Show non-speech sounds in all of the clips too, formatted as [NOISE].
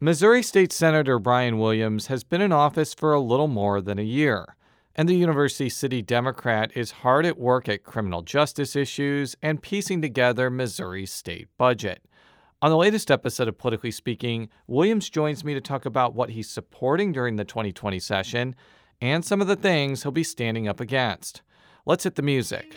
Missouri State Senator Brian Williams has been in office for a little more than a year, and the University City Democrat is hard at work at criminal justice issues and piecing together Missouri's state budget. On the latest episode of Politically Speaking, Williams joins me to talk about what he's supporting during the 2020 session and some of the things he'll be standing up against. Let's hit the music.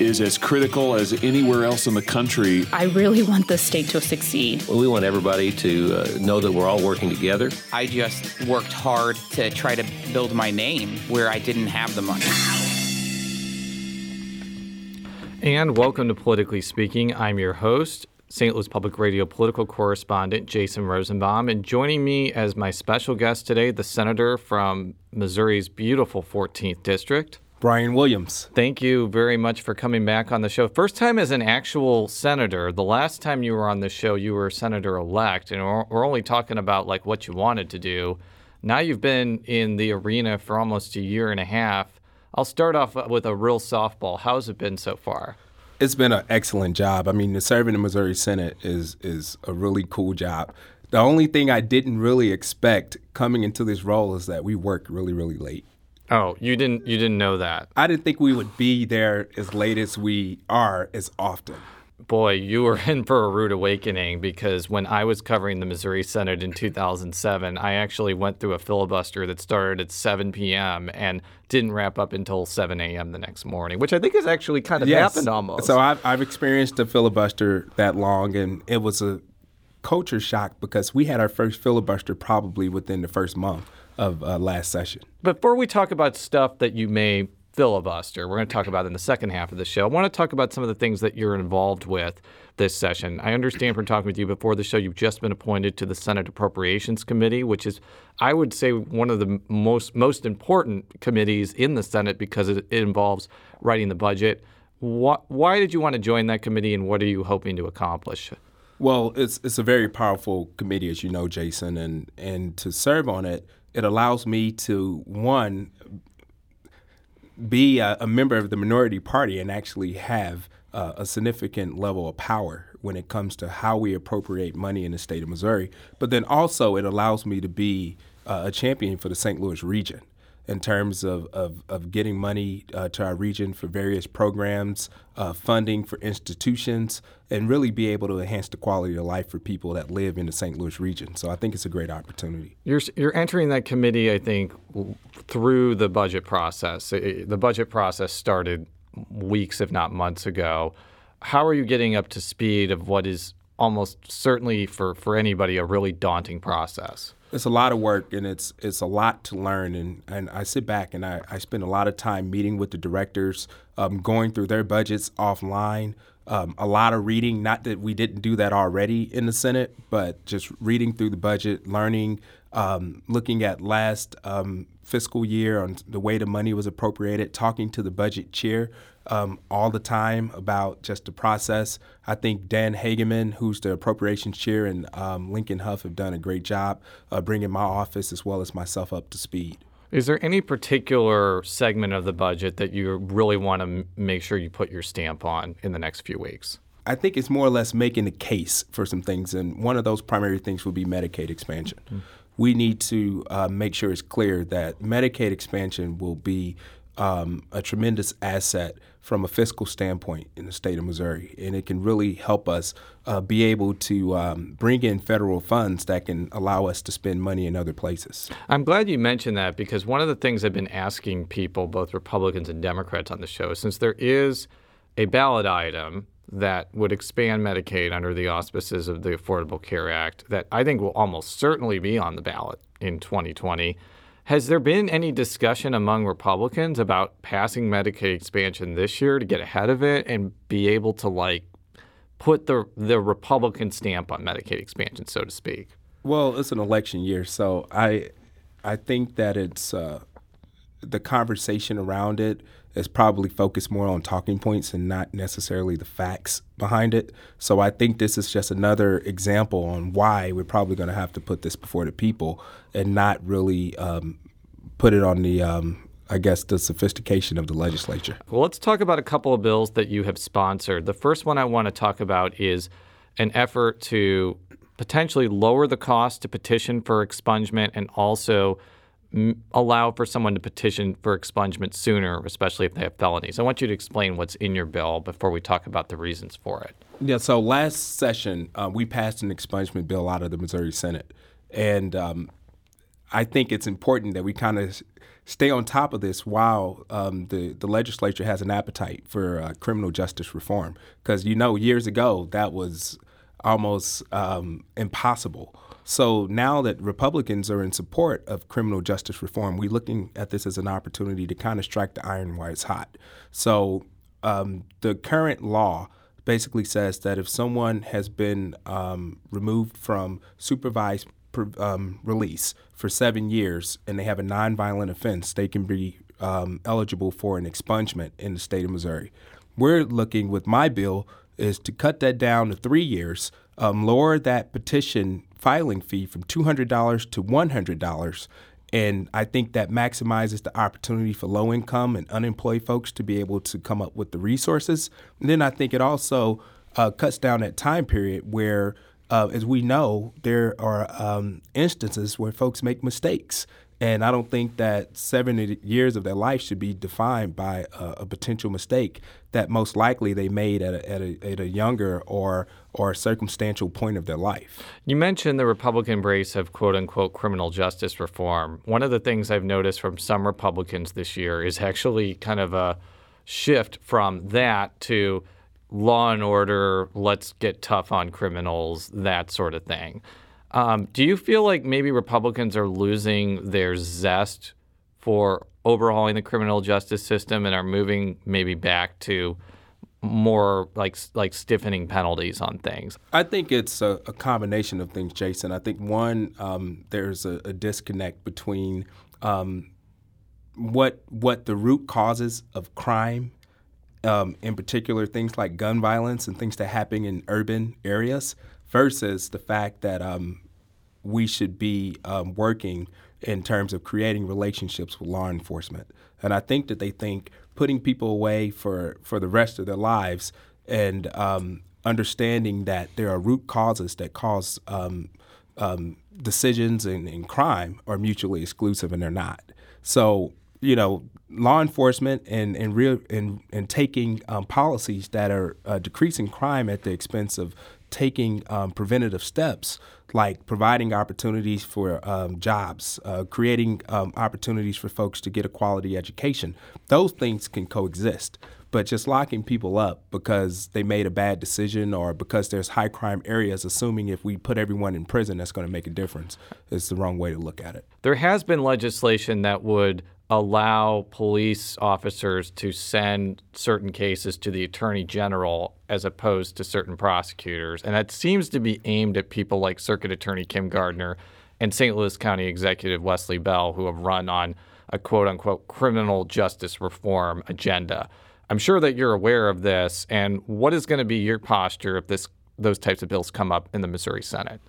is as critical as anywhere else in the country. I really want the state to succeed. Well, we want everybody to uh, know that we're all working together. I just worked hard to try to build my name where I didn't have the money. And welcome to Politically Speaking. I'm your host, St. Louis Public Radio political correspondent Jason Rosenbaum. And joining me as my special guest today, the senator from Missouri's beautiful 14th District, Brian Williams. Thank you very much for coming back on the show. First time as an actual senator. The last time you were on the show, you were senator elect, and we're, we're only talking about like what you wanted to do. Now you've been in the arena for almost a year and a half. I'll start off with a real softball. How's it been so far? It's been an excellent job. I mean, serving the Missouri Senate is is a really cool job. The only thing I didn't really expect coming into this role is that we work really, really late. Oh, you didn't you didn't know that. I didn't think we would be there as late as we are as often. Boy, you were [LAUGHS] in for a rude awakening because when I was covering the Missouri Senate in 2007, I actually went through a filibuster that started at 7 p.m. and didn't wrap up until 7 a.m. the next morning, which I think has actually kind of yes. happened almost. So I've, I've experienced a filibuster that long, and it was a culture shock because we had our first filibuster probably within the first month of uh, last session. Before we talk about stuff that you may filibuster, we're going to talk about in the second half of the show. I want to talk about some of the things that you're involved with this session. I understand from talking with you before the show, you've just been appointed to the Senate Appropriations Committee, which is, I would say, one of the most most important committees in the Senate because it, it involves writing the budget. What, why did you want to join that committee, and what are you hoping to accomplish? Well, it's it's a very powerful committee, as you know, Jason, and and to serve on it it allows me to one be a, a, member of the minority party and actually have uh, a significant level of power when it comes to how we appropriate money in the state of Missouri. But then also it allows me to be uh, a champion for the St. Louis region in terms of, of, of getting money uh, to our region for various programs, uh, funding for institutions, and really be able to enhance the quality of life for people that live in the St. Louis region. So I think it's a great opportunity. You're, you're entering that committee, I think, through the budget process. The budget process started weeks, if not months ago. How are you getting up to speed of what is almost certainly for, for anybody a really daunting process? It's a lot of work and it's it's a lot to learn and, and I sit back and I, I spend a lot of time meeting with the directors, um, going through their budgets offline, um, a lot of reading. Not that we didn't do that already in the Senate, but just reading through the budget, learning, um, looking at last um, fiscal year on the way the money was appropriated, talking to the budget chair um, all the time about just the process. I think Dan Hegeman, who's the appropriations chair, and um, Lincoln Hough have done a great job uh, bringing my office as well as myself up to speed. Is there any particular segment of the budget that you really want to m- make sure you put your stamp on in the next few weeks? I think it's more or less making a case for some things, and one of those primary things would be Medicaid expansion. Mm-hmm. We need to uh, make sure it's clear that Medicaid expansion will be um, a tremendous asset from a fiscal standpoint in the state of Missouri, and it can really help us uh, be able to um, bring in federal funds that can allow us to spend money in other places. I'm glad you mentioned that because one of the things I've been asking people, both Republicans and Democrats, on the show, since there is a ballot item that would expand Medicaid under the auspices of the Affordable Care Act that I think will almost certainly be on the ballot in 2020 has there been any discussion among Republicans about passing Medicaid expansion this year to get ahead of it and be able to like put the the Republican stamp on Medicaid expansion, so to speak? Well, it's an election year, so I I think that it's uh, the conversation around it is probably focused more on talking points and not necessarily the facts behind it. So I think this is just another example on why we're probably going to have to put this before the people and not really um, put it on the um, I guess, the sophistication of the legislature. Well, let's talk about a couple of bills that you have sponsored. The first one I want to talk about is an effort to potentially lower the cost to petition for expungement and also allow for someone to petition for expungement sooner, especially if they have felonies. I want you to explain what's in your bill before we talk about the reasons for it. Yeah, so last session, uh, we passed an expungement bill out of the Missouri Senate. And um, I think it's important that we kind of stay on top of this while um, the the legislature has an appetite for uh, criminal justice reform. Because you know, years ago that was almost um, impossible. So now that Republicans are in support of criminal justice reform, we're looking at this as an opportunity to kind of strike the iron while it's hot. So um, the current law basically says that if someone has been um, removed from supervised um, release for seven years and they have a nonviolent offense, they can be um, eligible for an expungement in the state of Missouri. We're looking with my bill is to cut that down to three years, um, lower that petition filing fee from $200 to $100. And I think that maximizes the opportunity for low income and unemployed folks to be able to come up with the resources. And then I think it also uh, cuts down that time period where uh, as we know, there are um, instances where folks make mistakes. And I don't think that 70 years of their life should be defined by a, a potential mistake that most likely they made at a, at a, at a younger or or a circumstantial point of their life. You mentioned the Republican embrace of quote unquote criminal justice reform. One of the things I've noticed from some Republicans this year is actually kind of a shift from that to law and order, let's get tough on criminals, that sort of thing. Um, do you feel like maybe Republicans are losing their zest for overhauling the criminal justice system and are moving maybe back to more like like stiffening penalties on things? I think it's a, a combination of things, Jason. I think one, um, there's a, a, disconnect between um, what what the root causes of crime um, in particular things like gun violence and things that happen in urban areas, versus the fact that um, we should be um, working in terms of creating relationships with law enforcement. And I think that they think putting people away for, for the rest of their lives and um, understanding that there are root causes that cause um, um, decisions in, in crime are mutually exclusive, and they're not. So you know, law enforcement and and real and and taking um, policies that are uh, decreasing crime at the expense of taking um, preventative steps like providing opportunities for um, jobs, uh, creating um, opportunities for folks to get a quality education. Those things can coexist. But just locking people up because they made a bad decision or because there's high crime areas, assuming if we put everyone in prison, that's going to make a difference, is the wrong way to look at it. There has been legislation that would allow police officers to send certain cases to the attorney general as opposed to certain prosecutors. And that seems to be aimed at people like Circuit Attorney Kim Gardner and St. Louis County Executive Wesley Bell, who have run on a quote unquote criminal justice reform agenda. I'm sure that you're aware of this. And what is going to be your posture if this those types of bills come up in the Missouri Senate?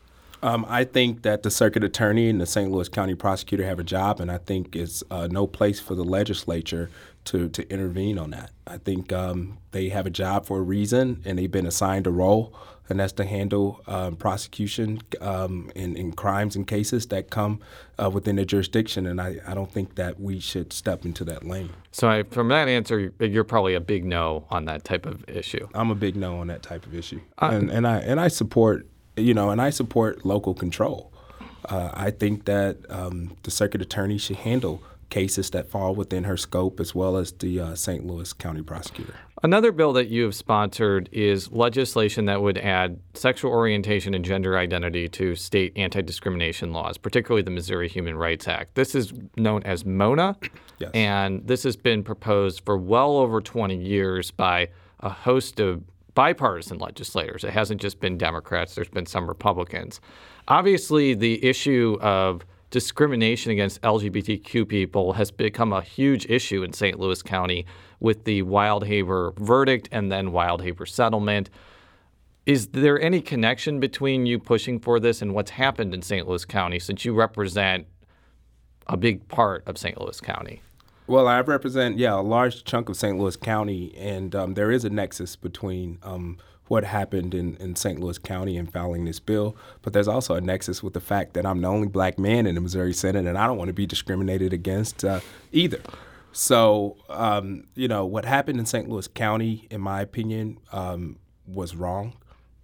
Um, I think that the circuit attorney and the St. Louis County prosecutor have a job, and I think it's uh, no place for the legislature to, to intervene on that. I think um, they have a job for a reason, and they've been assigned a role, and that's to handle um, prosecution um, in, in, crimes and cases that come uh, within their jurisdiction, and I, I don't think that we should step into that lane. So, I, from that answer, you're probably a big no on that type of issue. I'm a big no on that type of issue, uh, and, and I and I support you know, and I support local control. Uh, I think that um, the circuit attorney should handle cases that fall within her scope as well as the uh, St. Louis County prosecutor. Another bill that you have sponsored is legislation that would add sexual orientation and gender identity to state anti discrimination laws, particularly the Missouri Human Rights Act. This is known as MONA, yes. and this has been proposed for well over 20 years by a host of bipartisan legislators. It hasn't just been Democrats, there's been some Republicans. Obviously, the issue of discrimination against LGBTQ people has become a huge issue in St. Louis County with the Wildhaber verdict and then Wildhaber settlement. Is there any connection between you pushing for this and what's happened in St. Louis County since you represent a big part of St. Louis County? Well, I represent, yeah, a large chunk of St. Louis County, and um, there is a nexus between um, what happened in, in St. Louis County and filing this bill, but there's also a nexus with the fact that I'm the only black man in the Missouri Senate, and I don't want to be discriminated against uh, either. So, um, you know, what happened in St. Louis County, in my opinion, um, was wrong.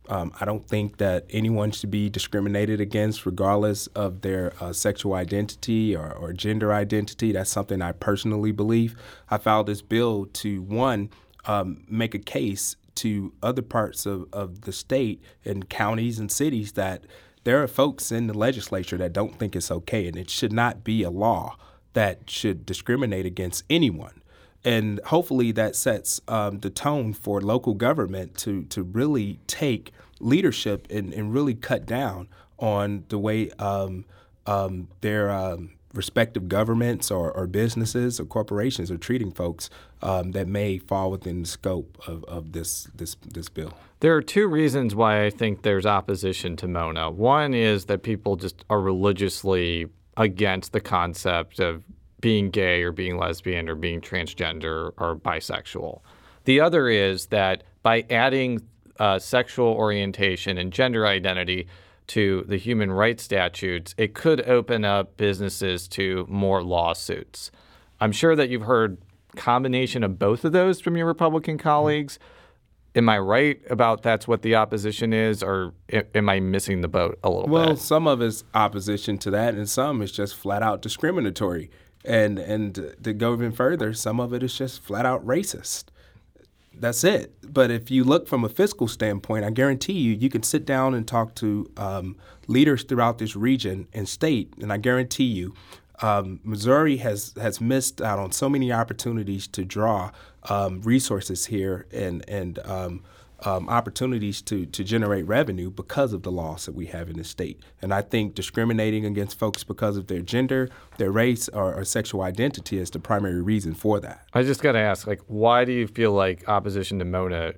Um, I don't think that anyone should be discriminated against regardless of their uh, sexual identity or, or, gender identity. That's something I personally believe. I filed this bill to, one, um, make a case to other parts of, of the state and counties and cities that there are folks in the legislature that don't think it's okay, and it should not be a law that should discriminate against anyone and hopefully that sets um, the tone for local government to to really take leadership and, and really cut down on the way um, um, their um, respective governments or, or, businesses or corporations are treating folks um, that may fall within the scope of, of this this this bill. There are two reasons why I think there's opposition to Mona. One is that people just are religiously against the concept of being gay or being lesbian or being transgender or bisexual. The other is that by adding uh, sexual orientation and gender identity to the human rights statutes, it could open up businesses to more lawsuits. I'm sure that you've heard combination of both of those from your Republican colleagues. Am I right about that's what the opposition is, or am I missing the boat a little well, bit? Well, some of it's opposition to that, and some is just flat out discriminatory. And and to go even further, some of it is just flat out racist. That's it. But if you look from a fiscal standpoint, I guarantee you, you can sit down and talk to um, leaders throughout this region and state, and I guarantee you, um, Missouri has has missed out on so many opportunities to draw um, resources here and and um, opportunities to, to generate revenue because of the laws that we have in the state. And I think discriminating against folks because of their gender, their race, or, or sexual identity is the primary reason for that. I just got to ask, like, why do you feel like opposition to Mona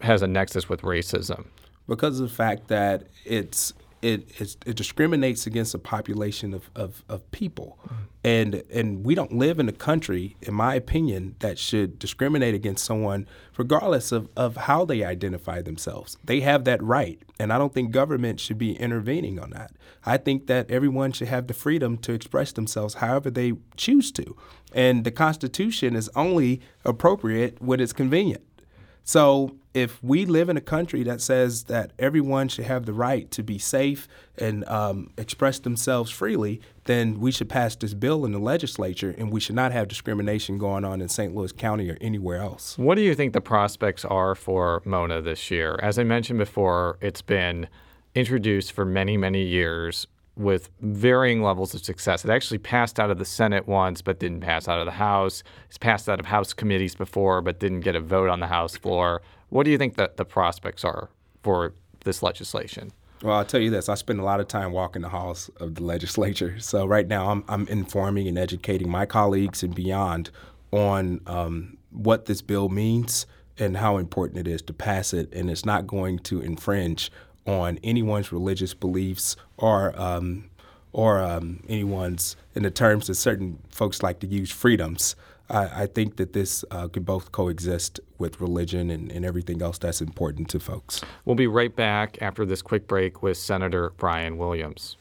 has a nexus with racism? Because of the fact that it's it, it discriminates against a population of, of, of people. Mm-hmm. And, and we don't live in a country, in my opinion, that should discriminate against someone regardless of, of how they identify themselves. They have that right. And I don't think government should be intervening on that. I think that everyone should have the freedom to express themselves however they choose to. And the Constitution is only appropriate when it's convenient. So if we live in a country that says that everyone should have the right to be safe and um, express themselves freely, then we should pass this bill in the legislature and we should not have discrimination going on in St. Louis County or anywhere else. What do you think the prospects are for Mona this year? As I mentioned before, it's been introduced for many, many years with varying levels of success. It actually passed out of the Senate once, but didn't pass out of the House. It's passed out of House committees before, but didn't get a vote on the House floor. What do you think that the prospects are for this legislation? Well, I'll tell you this. I spend a lot of time walking the halls of the legislature. [LAUGHS] So right now, I'm, I'm informing and educating my colleagues and beyond on um, what this bill means and how important it is to pass it. And it's not going to infringe on anyone's religious beliefs or um, or um, anyone's in the terms that certain folks like to use freedoms. I, I think that this uh, can both coexist with religion and, and everything else that's important to folks. We'll be right back after this quick break with Senator Brian Williams.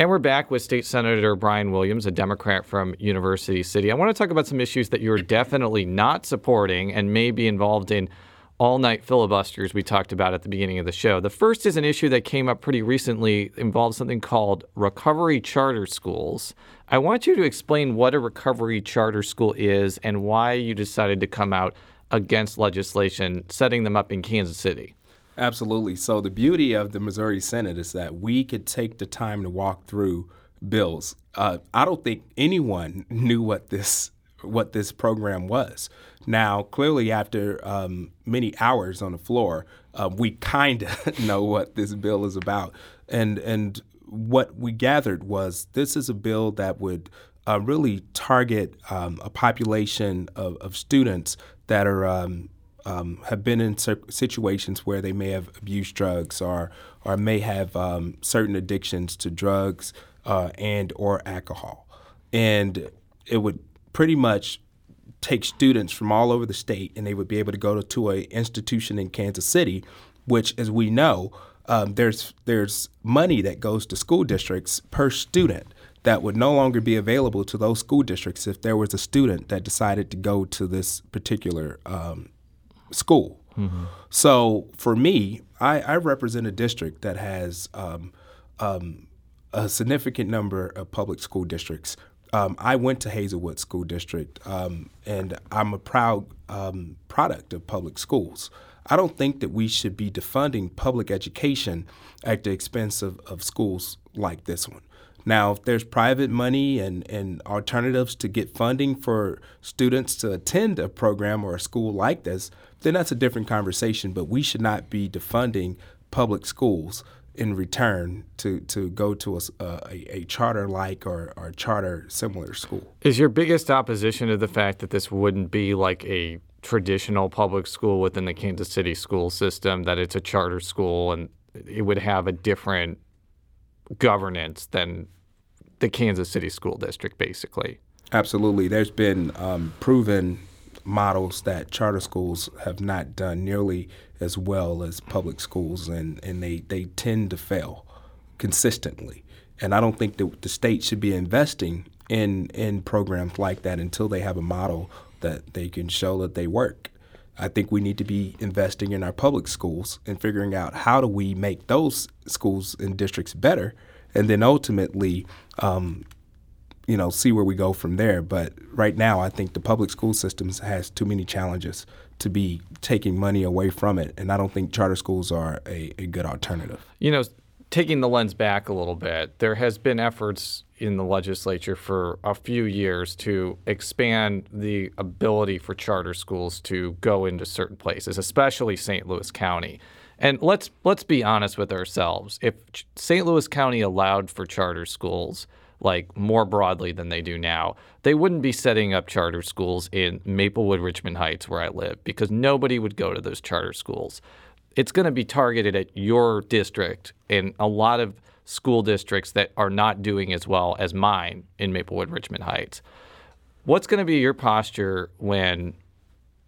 And we're back with State Senator Brian Williams, a Democrat from University City. I want to talk about some issues that you're definitely not supporting and may be involved in all night filibusters we talked about at the beginning of the show. The first is an issue that came up pretty recently, involves something called recovery charter schools. I want you to explain what a recovery charter school is and why you decided to come out against legislation setting them up in Kansas City. Absolutely. So, the beauty of the Missouri Senate is that we could take the time to walk through bills. Uh, I don't think anyone [LAUGHS] knew what this what this program was. Now, clearly, after um, many hours on the floor, uh, we kind of [LAUGHS] know what this bill is about, and and what we gathered was this is a bill that would uh, really target um, a population of, of, students that are um, um, have been in situations where they may have abused drugs or or may have um, certain addictions to drugs uh, and or alcohol, and it would pretty much take students from all over the state, and they would be able to go to, to a institution in Kansas City, which, as we know, um, there's there's money that goes to school districts per student that would no longer be available to those school districts if there was a student that decided to go to this particular um, school. Mm-hmm. So for me, I, I, represent a district that has um, um, a significant number of public school districts. Um, I went to Hazelwood School District, um, and I'm a proud um, product of public schools. I don't think that we should be defunding public education at the expense of, of schools like this one. Now, if there's private money and, and alternatives to get funding for students to attend a program or a school like this, then that's a different conversation. But we should not be defunding public schools in return to, to go to a, a, a charter like or, or charter similar school. Is your biggest opposition to the fact that this wouldn't be like a traditional public school within the Kansas City school system, that it's a charter school and it would have a different governance than the Kansas City School District, basically. Absolutely. There's been um, proven models that charter schools have not done nearly as well as public schools, and, and they, they tend to fail consistently. And I don't think that the state should be investing in, in programs like that until they have a model that they can show that they work. I think we need to be investing in our public schools and figuring out how do we make those schools and districts better, and then ultimately, um, you know, see where we go from there. But right now, I think the public school systems has too many challenges to be taking money away from it, and I don't think charter schools are a, a good alternative. You know, taking the lens back a little bit, there has been efforts in the legislature for a few years to expand the ability for charter schools to go into certain places, especially St. Louis County. And let's let's be honest with ourselves. If St. Louis County allowed for charter schools like more broadly than they do now, they wouldn't be setting up charter schools in Maplewood, Richmond Heights, where I live, because nobody would go to those charter schools. It's going to be targeted at your district, and a lot of school districts that are not doing as well as mine in Maplewood, Richmond Heights. What's going to be your posture when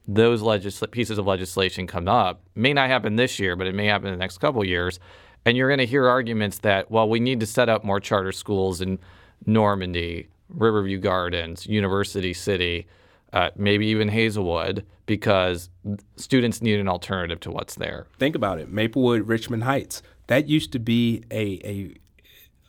those legisl- pieces of legislation come up? May not happen this year, but it may happen in the next couple years. And you're going to hear arguments that, well, we need to set up more charter schools in Normandy, Riverview Gardens, University City, uh, maybe even Hazelwood, because students need an alternative to what's there. Think about it Maplewood, Richmond Heights that used to be a, a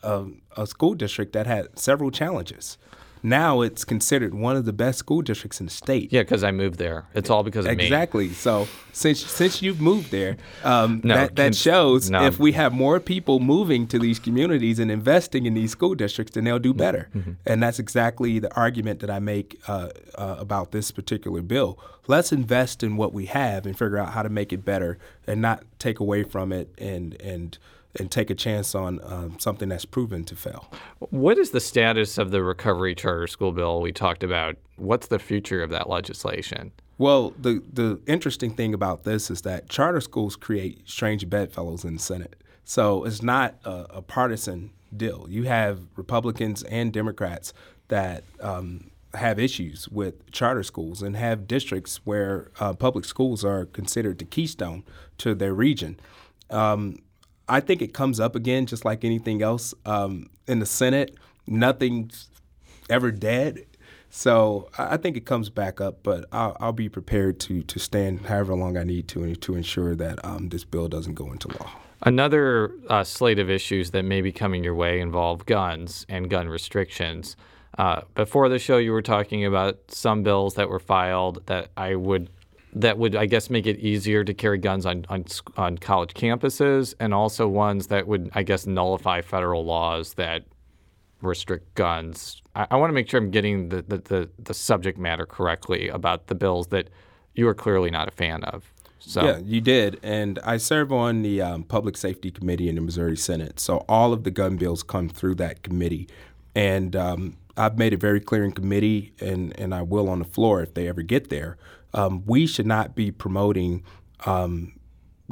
a, a, school district that had several challenges. Now it's considered one of the best school districts in the state. Yeah, because I moved there. It's all because of exactly. me. Exactly. So since since you've moved there, um, no, that, that shows no. if we have more people moving to these communities and investing in these school districts, then they'll do better. Mm-hmm. And that's exactly the argument that I make uh, uh, about this particular bill. Let's invest in what we have and figure out how to make it better, and not take away from it and and and take a chance on um, something that's proven to fail. What is the status of the recovery charter school bill we talked about? What's the future of that legislation? Well, the the interesting thing about this is that charter schools create strange bedfellows in the Senate. So it's not a, a partisan deal. You have Republicans and Democrats that um, have issues with charter schools and have districts where uh, public schools are considered the keystone to their region. Um, I think it comes up again, just like anything else um, in the Senate. Nothing's ever dead, so I think it comes back up. But I'll, I'll be prepared to to stand however long I need to to ensure that um, this bill doesn't go into law. Another uh, slate of issues that may be coming your way involve guns and gun restrictions. Uh, before the show, you were talking about some bills that were filed that I would that would, I guess, make it easier to carry guns on, on, on college campuses, and also ones that would, I guess, nullify federal laws that restrict guns. I, I want to make sure I'm getting the, the, the, the subject matter correctly about the bills that you are clearly not a fan of. So. Yeah, you did. And I serve on the um, Public Safety Committee in the Missouri Senate. So all of the gun bills come through that committee. And um, I've made it very clear in committee, and, and I will on the floor if they ever get there. Um, we should not be promoting um,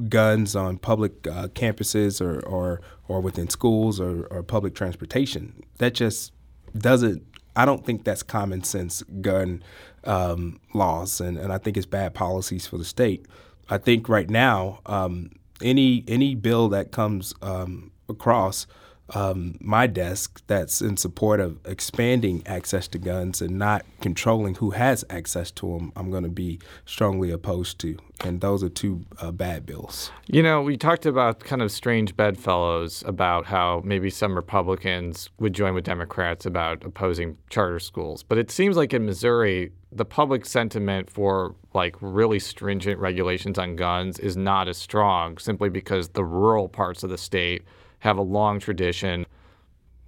guns on public uh, campuses or, or, or within schools or, or public transportation. That just doesn't, I don't think that's common sense gun um, laws, and, and I think it's bad policies for the state. I think right now, um, any any bill that comes um, across um, my desk that's in support of expanding access to guns and not controlling who has access to them, I'm going to be strongly opposed to. And those are two uh, bad bills. You know, we talked about kind of strange bedfellows about how maybe some Republicans would join with Democrats about opposing charter schools. But it seems like in Missouri, the public sentiment for like really stringent regulations on guns is not as strong simply because the rural parts of the state have a long tradition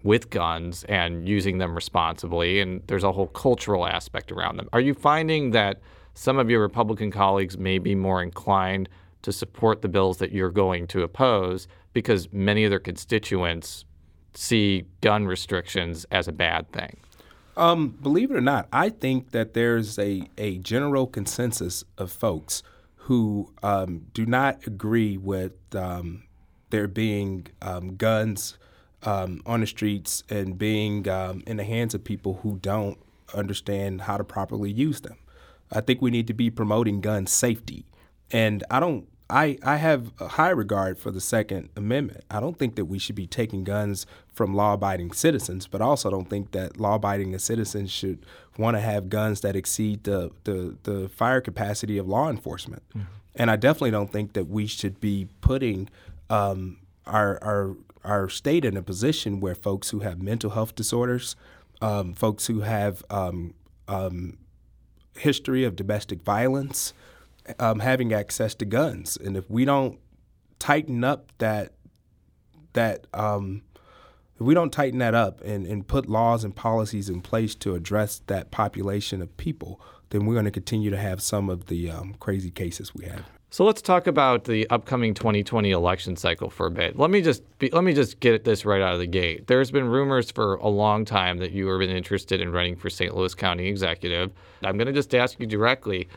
with guns and using them responsibly and there's a whole cultural aspect around them. Are you finding that some of your Republican colleagues may be more inclined to support the bills that you're going to oppose because many of their constituents see gun restrictions as a bad thing? Um, believe it or not, I think that there's a, a general consensus of folks who um, do not agree with um, there being um, guns um, on the streets and being um, in the hands of people who don't understand how to properly use them. I think we need to be promoting gun safety. And I don't I, I have a high regard for the Second Amendment. I don't think that we should be taking guns from law abiding citizens, but I also don't think that law abiding citizens should want to have guns that exceed the, the, the fire capacity of law enforcement. Mm-hmm. And I definitely don't think that we should be putting um, our, our, our state in a position where folks who have mental health disorders, um, folks who have um, um history of domestic violence, um, having access to guns. And if we don't tighten up that that if we don't tighten that up and, and put laws and policies in place to address that population of people, then we're going to continue to have some of the um, crazy cases we have. So let's talk about the upcoming 2020 election cycle for a bit. Let me just be, let me just get this right out of the gate. There's been rumors for a long time that you have been interested in running for St. Louis County Executive. I'm going to just ask you directly: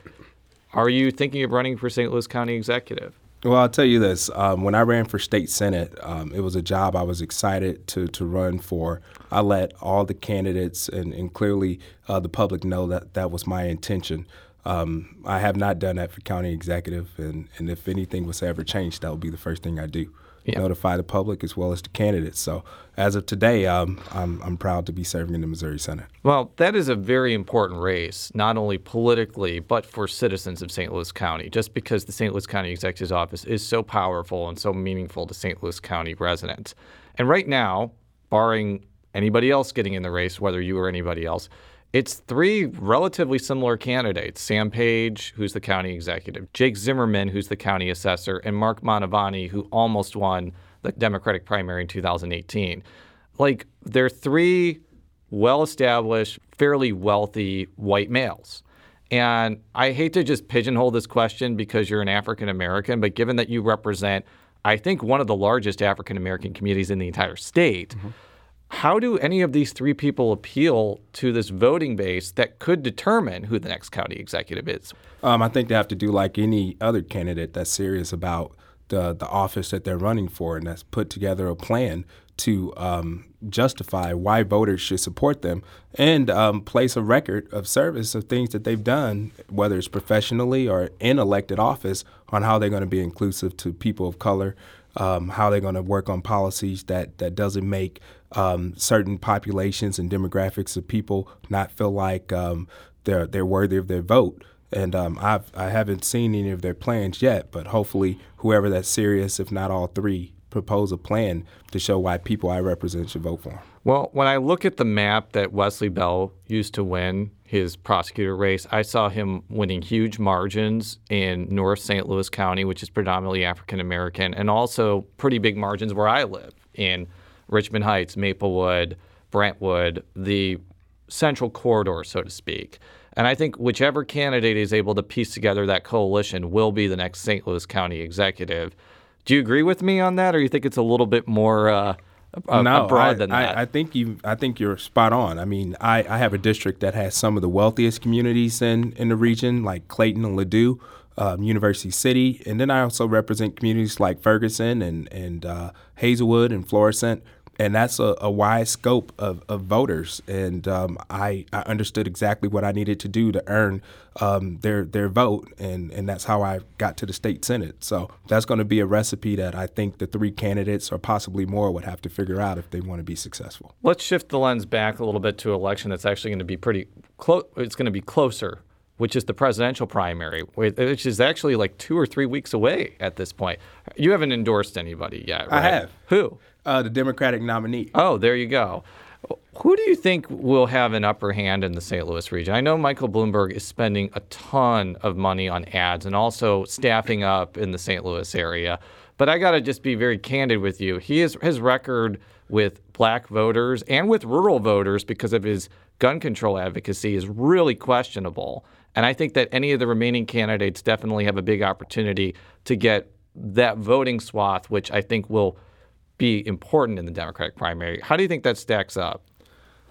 are you thinking of running for St. Louis County Executive? Well, I'll tell you this. Um, when I ran for state senate, um, it was a job I was excited to, to run for. I let all the candidates and, and clearly uh, the public know that that was my intention. Um, I have not done that for county executive, and, and if anything was to ever changed, that would be the first thing I do yep. notify the public as well as the candidates. So as of today, um, I'm, I'm proud to be serving in the Missouri Senate. Well, that is a very important race, not only politically, but for citizens of St. Louis County, just because the St. Louis County Executive's Office is so powerful and so meaningful to St. Louis County residents. And right now, barring anybody else getting in the race, whether you or anybody else, it's three relatively similar candidates Sam Page, who's the county executive, Jake Zimmerman, who's the county assessor, and Mark Mantovani, who almost won the Democratic primary in 2018. Like, they're three well established, fairly wealthy white males. And I hate to just pigeonhole this question because you're an African American, but given that you represent, I think, one of the largest African American communities in the entire state. Mm-hmm how do any of these three people appeal to this voting base that could determine who the next county executive is? Um, I think they have to do like any other candidate that's serious about the the office that they're running for, and that's put together a plan to um, justify why voters should support them and um, place a record of service of things that they've done, whether it's professionally or in elected office, on how they're going to be inclusive to people of color, um, how they're going to work on policies that that doesn't make um, certain populations and demographics of people not feel like um, they're they're worthy of their vote. And um, I've I haven't seen any of their plans yet, but hopefully whoever that's serious, if not all three, propose a plan to show why people I represent should vote for him? Well, when I look at the map that Wesley Bell used to win his prosecutor race, I saw him winning huge margins in North St. Louis County, which is predominantly African American, and also pretty big margins where I live in Richmond Heights, Maplewood, Brentwood, the central corridor, so to speak. And I think whichever candidate is able to piece together that coalition will be the next St. Louis County executive. Do you agree with me on that, or you think it's a little bit more uh, no, broad I, than I, that? I think you. I think you're spot on. I mean, I, I have a district that has some of the wealthiest communities in in the region, like Clayton and Ladue, um, University City, and then I also represent communities like Ferguson and and uh, Hazelwood and Florissant, and that's a, a wide scope of, of voters. And um, I, I understood exactly what I needed to do to earn um, their their vote, and, and that's how I got to the state senate. So that's going to be a recipe that I think the three candidates or possibly more would have to figure out if they want to be successful. Let's shift the lens back a little bit to election that's actually going to be pretty close. It's going to be closer. Which is the presidential primary, which is actually like two or three weeks away at this point. You haven't endorsed anybody yet, right? I have. Who? Uh, the Democratic nominee. Oh, there you go. Who do you think will have an upper hand in the St. Louis region? I know Michael Bloomberg is spending a ton of money on ads and also staffing up in the St. Louis area. But I got to just be very candid with you. He is his record with black voters and with rural voters because of his gun control advocacy is really questionable. And I think that any of the remaining candidates definitely have a big opportunity to get that voting swath, which I think will be important in the Democratic primary. How do you think that stacks up?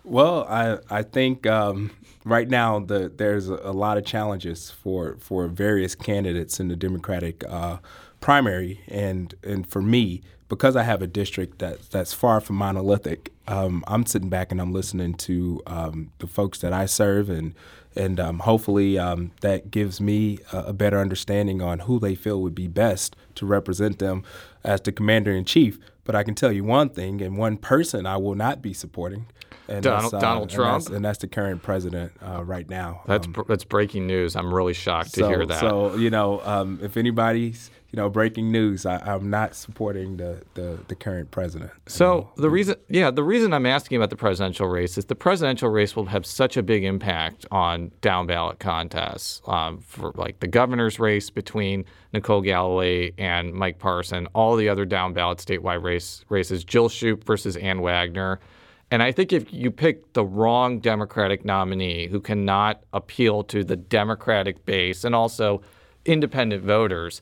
Well, I I think um, right now the, there's a, lot of challenges for for various candidates in the Democratic uh, primary, and and for me because I have a district that that's far from monolithic, um, I'm sitting back and I'm listening to um, the folks that I serve, and and um, hopefully um, that gives me a, a, better understanding on who they feel would be best to represent them as the commander in chief. But I can tell you one thing, and one person I will not be supporting. And Donald, uh, Donald and Trump, that's, and that's, the current president uh, right now. That's um, that's breaking news. I'm really shocked so, to hear that. So you know, um, if anybody's you know breaking news, I, am not supporting the, the, the current president. So the reason, yeah, the reason I'm asking about the presidential race is the presidential race will have such a big impact on down ballot contests. Um, for like the governor's race between Nicole Galloway and Mike Parson, all the other down ballot statewide race races, Jill Schupp versus Ann Wagner. And I think if you pick the wrong Democratic nominee who cannot appeal to the Democratic base and also independent voters,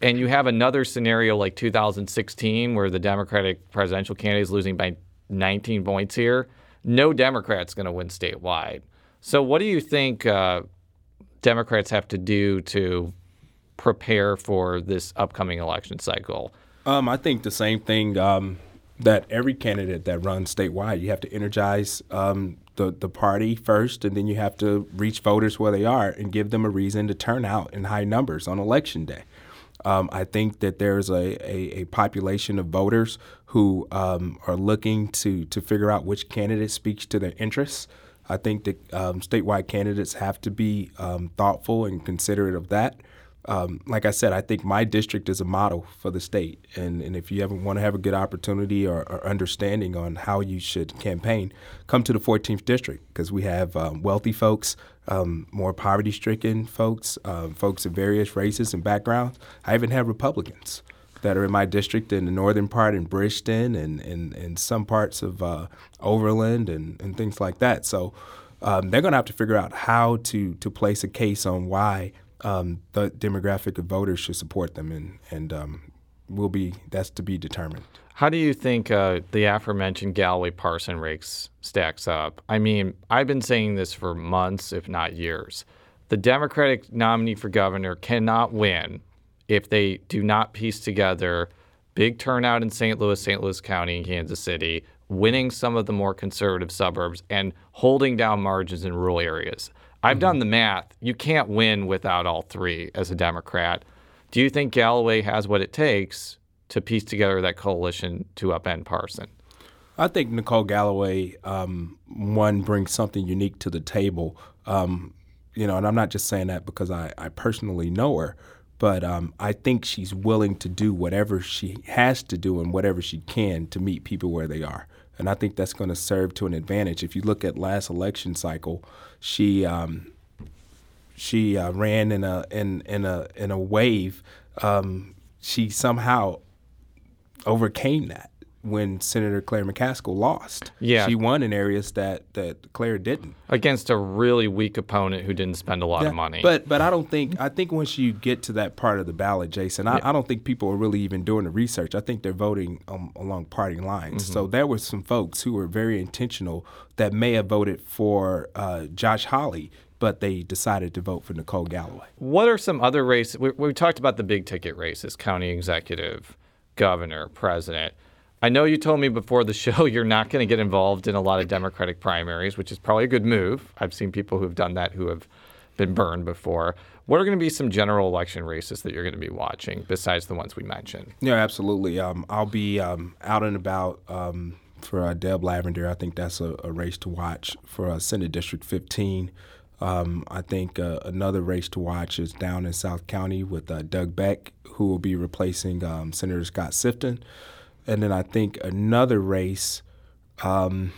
and you have another scenario like 2016 where the Democratic presidential candidate is losing by 19 points here, no Democrat's going to win statewide. So, what do you think uh, Democrats have to do to prepare for this upcoming election cycle? Um, I think the same thing um, that every candidate that runs statewide, you have to energize um, the, the party first, and then you have to reach voters where they are and give them a reason to turn out in high numbers on election day. Um, I think that there's a, a, a, population of voters who um, are looking to, to figure out which candidate speaks to their interests. I think that um, statewide candidates have to be um, thoughtful and considerate of that um, like I said, I think my district is a model for the state. And, and if you ever want to have a good opportunity or, or understanding on how you should campaign, come to the 14th district because we have um, wealthy folks, um, more poverty stricken folks, um, folks of various races and backgrounds. I even have Republicans that are in my district in the northern part in Bridgeton and, and, and some parts of uh, Overland and, and things like that. So um, they're going to have to figure out how to, to place a case on why um, the demographic of voters should support them, and and um, will be that's to be determined. How do you think uh, the aforementioned Galloway Parson race stacks up? I mean, I've been saying this for months, if not years. The Democratic nominee for governor cannot win if they do not piece together big turnout in St. Louis, St. Louis County, and Kansas City, winning some of the more conservative suburbs, and holding down margins in rural areas. I've mm-hmm. done the math. You can't win without all three as a Democrat. Do you think Galloway has what it takes to piece together that coalition to upend Parson? I think Nicole Galloway, um, one, brings something unique to the table. Um, you know, and I'm not just saying that because I, I personally know her, but um, I think she's willing to do whatever she has to do and whatever she can to meet people where they are and I think that's going to serve to an advantage. If you look at last election cycle, she um, she uh, ran in a in in a in a wave. Um, she somehow overcame that, when Senator Claire McCaskill lost. Yeah. She won in areas that, that Claire didn't. Against a really weak opponent who didn't spend a lot Yeah, of money. But but I don't think I think once you get to that part of the ballot, Jason, I, I don't think people are really even doing the research. I think they're voting um, along party lines. Mm-hmm. So there were some folks who were very intentional that may have voted for uh, Josh Hawley, but they decided to vote for Nicole Galloway. What are some other races? We, we talked about the big ticket races county executive, governor, president. I know you told me before the show [LAUGHS] you're not going to get involved in a lot of Democratic primaries, which is probably a good move. I've seen people who've done that who have been burned before. What are going to be some general election races that you're going to be watching besides the ones we mentioned? Yeah, absolutely. Um, I'll be um, out and about um, for uh, Deb Lavender. I think that's a, a race to watch for uh, Senate District 15. Um, I think uh, another race to watch is down in South County with uh, Doug Beck, who will be replacing um, Senator Scott Sifton. And then I think another race. Um,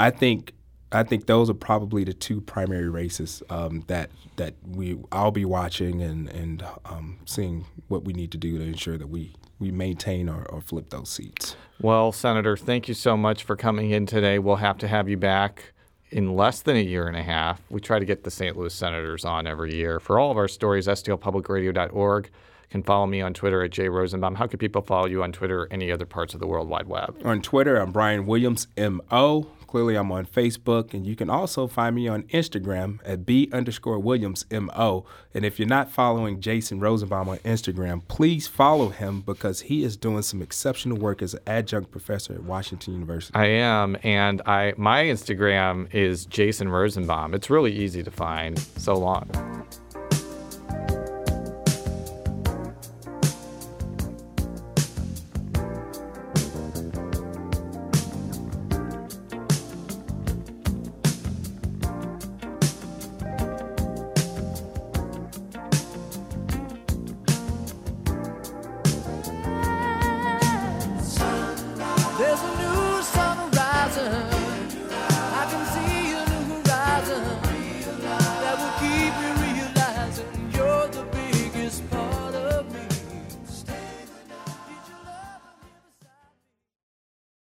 I think I think those are probably the two primary races um, that that we I'll be watching and and um, seeing what we need to do to ensure that we we maintain or, or flip those seats. Well, Senator, thank you so much for coming in today. We'll have to have you back in less than a year and a half. We try to get the St. Louis Senators on every year. For all of our stories, stlpublicradio.org. Can follow me on Twitter at Jay Rosenbaum. How can people follow you on Twitter or any other parts of the World Wide Web? On Twitter, I'm Brian Williams MO. Clearly, I'm on Facebook, and you can also find me on Instagram at B underscore Williams MO. And if you're not following Jason Rosenbaum on Instagram, please follow him because he is doing some exceptional work as an adjunct professor at Washington University. I am, and I my Instagram is Jason Rosenbaum. It's really easy to find. So long.